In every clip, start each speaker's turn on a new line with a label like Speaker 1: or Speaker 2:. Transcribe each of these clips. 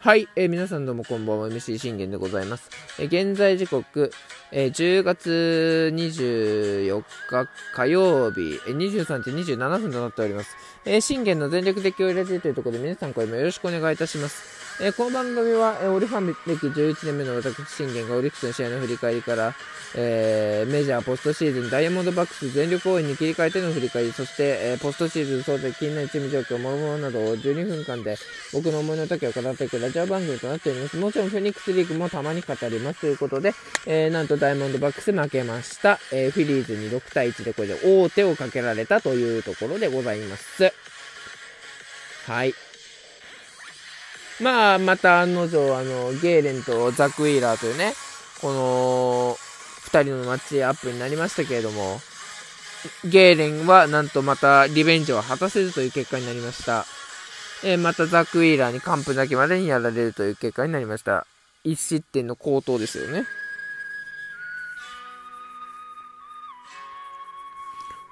Speaker 1: はい、えー、皆さんどうもこんばんは、MC 信玄でございます。えー、現在時刻、えー、10月24日火曜日、えー、23時27分となっております。え、信玄の全力で協力というところで皆さんこれもよろしくお願いいたします。え、この番組は、え、オリファン歴11年目の私、信玄がオリックスの試合の振り返りから、えー、メジャー、ポストシーズン、ダイヤモンドバックス全力応援に切り替えての振り返り、そして、えー、ポストシーズン、総勢気になるチーム状況、もろもろなどを12分間で僕の思いの丈を語っていくラジオ番組となっております。もちろん、フェニックスリーグもたまに語りますということで、えー、なんとダイヤモンドバックス負けました。え、フィリーズに6対1でこれで王手をかけられたというところでございます。はい。まあ、また案の定、あの、ゲーレンとザック・ウィーラーというね、この、2人のマッチアップになりましたけれども、ゲーレンはなんとまたリベンジを果たせずという結果になりました。えー、またザック・ウィーラーに完封だけまでにやられるという結果になりました。1失点の高騰ですよね。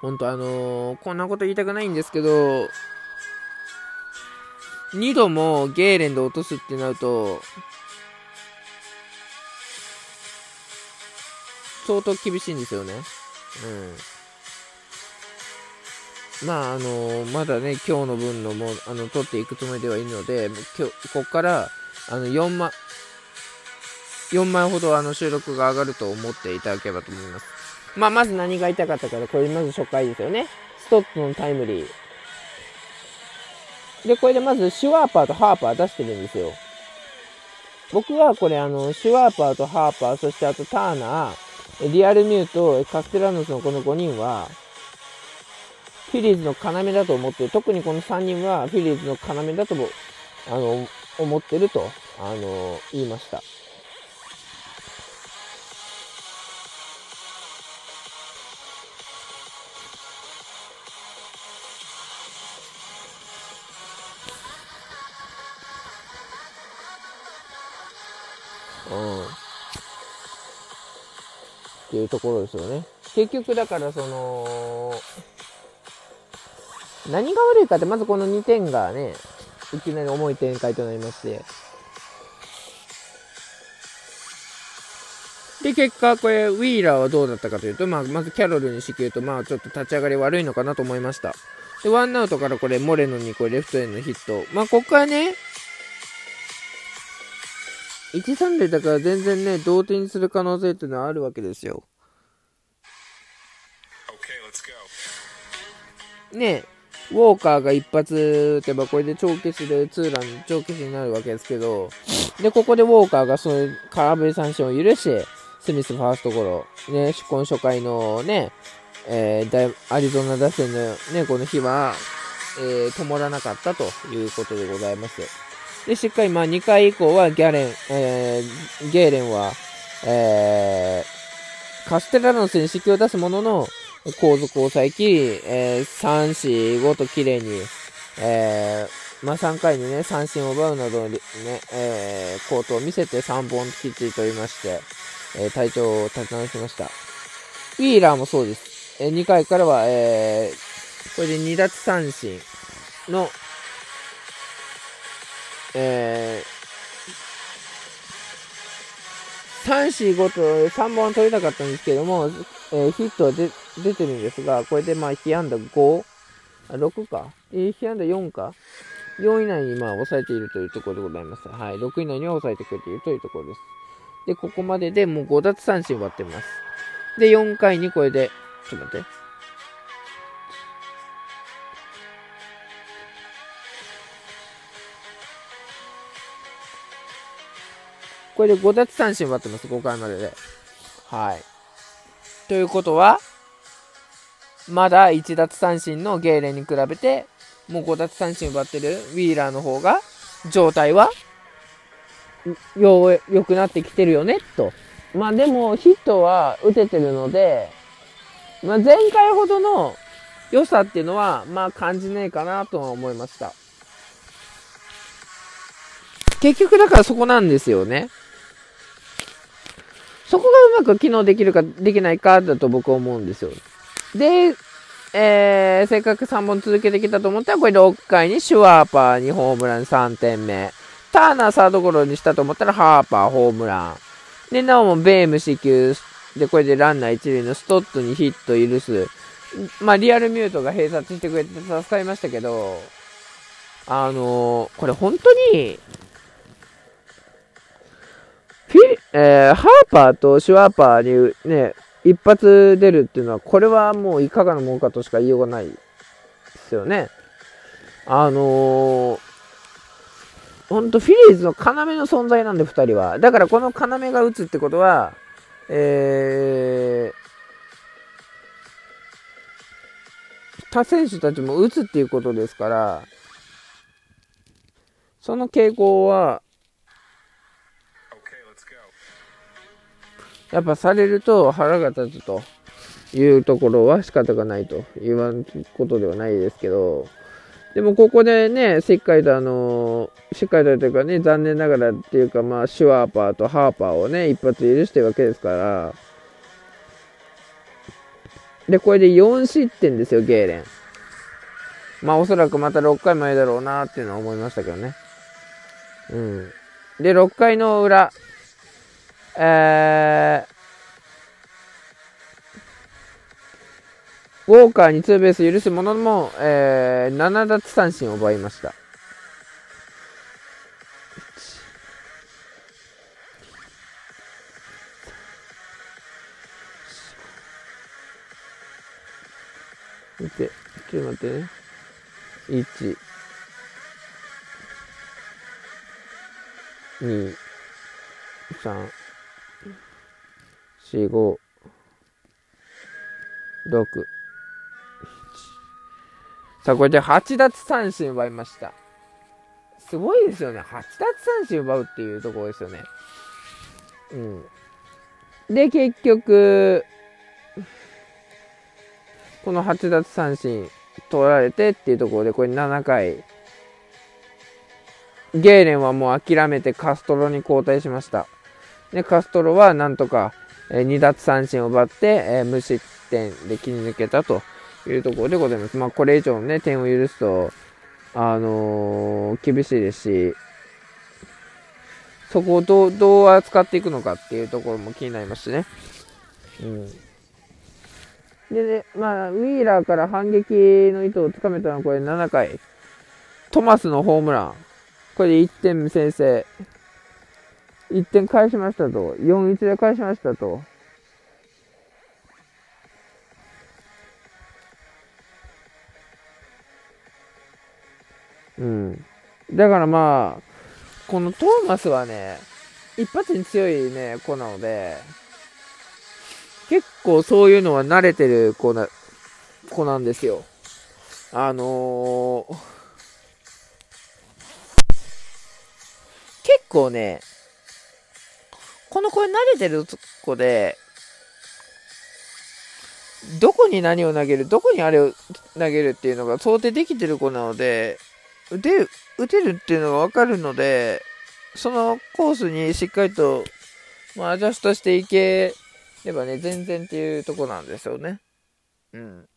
Speaker 1: 本当あのー、こんなこと言いたくないんですけど、2度もゲーレンで落とすってなると、相当厳しいんですよね。うん。まあ、あのまだね、今日の分のも、あの、取っていくつもりではいるので、今日、ここから、あの、4枚、4枚ほどあの収録が上がると思っていただければと思います。まあ、まず何が言いたかったから、これまず初回ですよね。ストップのタイムリー。で、これでまずシュワーパーとハーパー出してるんですよ。僕はこれあの、シュワーパーとハーパー、そしてあとターナー、リアルミュートカステラノスのこの5人は、フィリーズの要だと思ってる。特にこの3人はフィリーズの要だともあの、思ってると、あの、言いました。うん。っていうところですよね。結局だからその、何が悪いかって、まずこの2点がね、いきなり重い展開となりまして。で、結果、これ、ウィーラーはどうだったかというと、まあ、まずキャロルに支給と、まあ、ちょっと立ち上がり悪いのかなと思いました。で、ワンアウトからこれ、モレノにこれ、レフトへのヒット。まあ、ここからね、1、3塁だから全然ね、同点にする可能性っていうのはあるわけですよ。ねウォーカーが一発打てばこれで長期でツーラン、長期になるわけですけど、で、ここでウォーカーがそういう空振り三振を許して、スミスファーストゴロ、ね、今初回のね、えー、アリゾナ打線のね、この日は、えー、止まらなかったということでございます。で、しっかり、まあ、2回以降はギャレン、えー、ゲーレンは、えー、カステラノスに指揮を出すものの、後続を抑えきり、えー、3、4、5と綺麗に、えー、まあ、3回にね、三振を奪うなどね、えー、コートを見せて3本きっちり取りまして、えー、体調を立て直しました。ウィーラーもそうです。えー、2回からは、えー、これで2奪三振の、えー、3、4、5と3本取りたかったんですけども、えー、ヒットは出てるんですが、これでまあ、被安打5、あ、6か？えー、被安打4か？4以内にまあ抑えているというところでございます。はい。6以内には抑えてくれているというところです。で、ここまででもう5奪三振割ってます。で、4回にこれで、ちょっと待って。これで5奪三振割ってます、5回までで。はい。ということは、まだ1奪三振のゲーレンに比べて、もう5奪三振奪ってるウィーラーの方が、状態は、よ、良くなってきてるよね、と。まあでも、ヒットは打ててるので、まあ前回ほどの良さっていうのは、まあ感じねえかなとは思いました。結局だからそこなんですよね。そこがうまく機能できるかできないかだと僕は思うんですよ。で、えー、せっかく3本続けてきたと思ったら、これ6回にシュワーパーにホームラン3点目。ターナーサードゴロにしたと思ったら、ハーパーホームラン。で、なおもベーム死球。で、これでランナー1塁のストットにヒット許す。まあ、リアルミュートが併殺してくれて助かりましたけど、あのー、これ本当に、えー、ハーパーとシュワーパーにね、一発出るっていうのは、これはもういかがなもんかとしか言いようがないですよね。あのー、ほんとフィリーズの要の存在なんで、2人は。だからこの要が打つってことは、えー、他選手たちも打つっていうことですから、その傾向は、やっぱされると腹が立つというところは仕方がないと言わんことではないですけど、でもここでね、しっかりとあの、しっかりとというかね、残念ながらっていうか、まあ、シュワーパーとハーパーをね、一発許してるわけですから、で、これで4失点ですよ、ゲーレン。まあ、おそらくまた6回前だろうなっていうのは思いましたけどね。うん。で、6回の裏、えー、ウォーカーにツーベース許すものも、えー、7奪三振を奪いました。見て、ちょっと待ってね。1、2、3、4、5、6、7。さあ、これで8奪三振奪いました。すごいですよね。8奪三振奪うっていうところですよね。うん。で、結局、この8奪三振取られてっていうところで、これ7回、ゲーレンはもう諦めてカストロに交代しました。で、カストロはなんとか、え、2奪三振を奪って、え、無失点で切り抜けたというところでございます。まあ、これ以上のね、点を許すと、あのー、厳しいですし、そこをどう、どう扱っていくのかっていうところも気になりますしね。うん。でね、まあ、ウィーラーから反撃の意図をつかめたのはこれ7回。トマスのホームラン。これで1点先制。1点返しましたと。4-1で返しましたと。うん。だからまあ、このトーマスはね、一発に強いね、子なので、結構そういうのは慣れてる子な、子なんですよ。あのー結構ね、この子慣れてる子で、どこに何を投げる、どこにあれを投げるっていうのが想定できてる子なので、打てる、打てるっていうのがわかるので、そのコースにしっかりと、まあ、アジャストしていければね、全然っていうとこなんですよね。うん。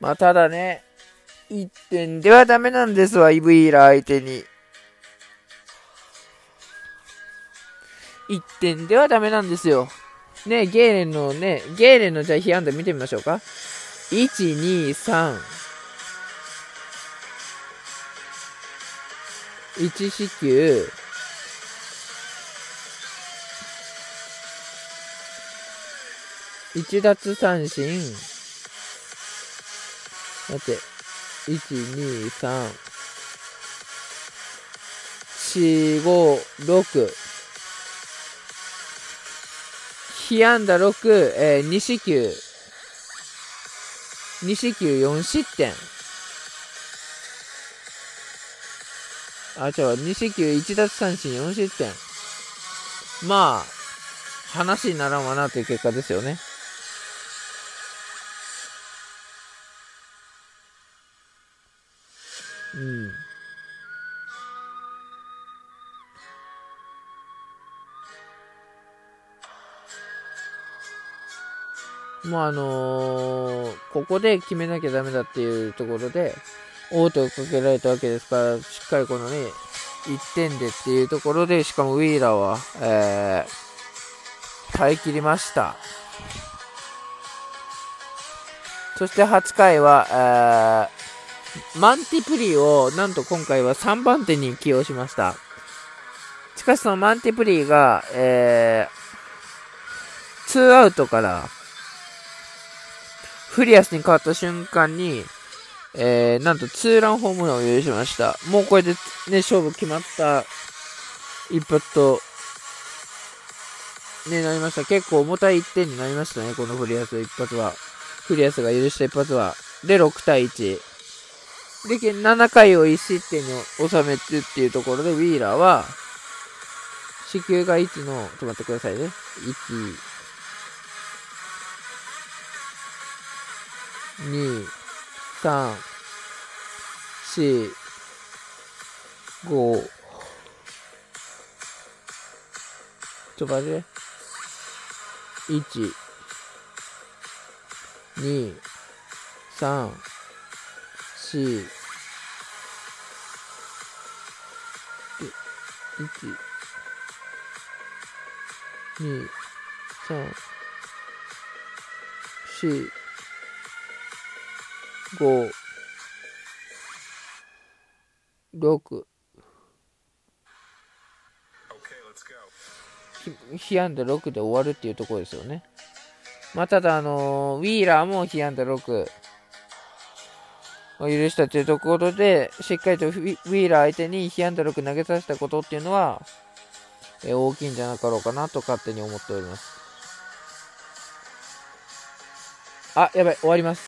Speaker 1: まあ、ただね、1点ではダメなんですわ、イブイーラー相手に。1点ではダメなんですよ。ね、ゲーレンのね、ゲーレンのじゃあ被安打見てみましょうか。1、2、3。1四球。1奪三振。待って。1、2、3、4、5、6。被安打6、えー、2四球。2四球4失点。あ、違う、2四球1奪三振4失点。まあ、話にならんわなという結果ですよね。うん。もうあのーここで決めなきゃダメだっていうところで、王手をかけられたわけですから、しっかりこのね、1点でっていうところで、しかもウィーラーは、えー、耐え切りました。そして8回は、えーマンティプリをなんと今回は3番手に起用しました。しかしそのマンティプリが、えー、2アウトから、フリアスに変わった瞬間に、えー、なんとツーランホームランを許しました。もうこれでね、勝負決まった一発と、ね、なりました。結構重たい1点になりましたね、このフリアス一発は。フリアスが許した一発は。で、6対1。で、7回を1失点に収めてっていうところで、ウィーラーは、四球が1の、ちょっと待ってくださいね。1、2、3、4、5、ちょっと待ってね。1、2、3、4、1、2、3、4、5、6、ひ被安打6で終わるっていうところですよね。まあ、ただ、あのーウィーラーも被安打6を許したというところで、しっかりとウィーラー相手に被安打6投げさせたことっていうのは、え大きいんじゃなかろうかなと勝手に思っております。あ、やばい、終わります。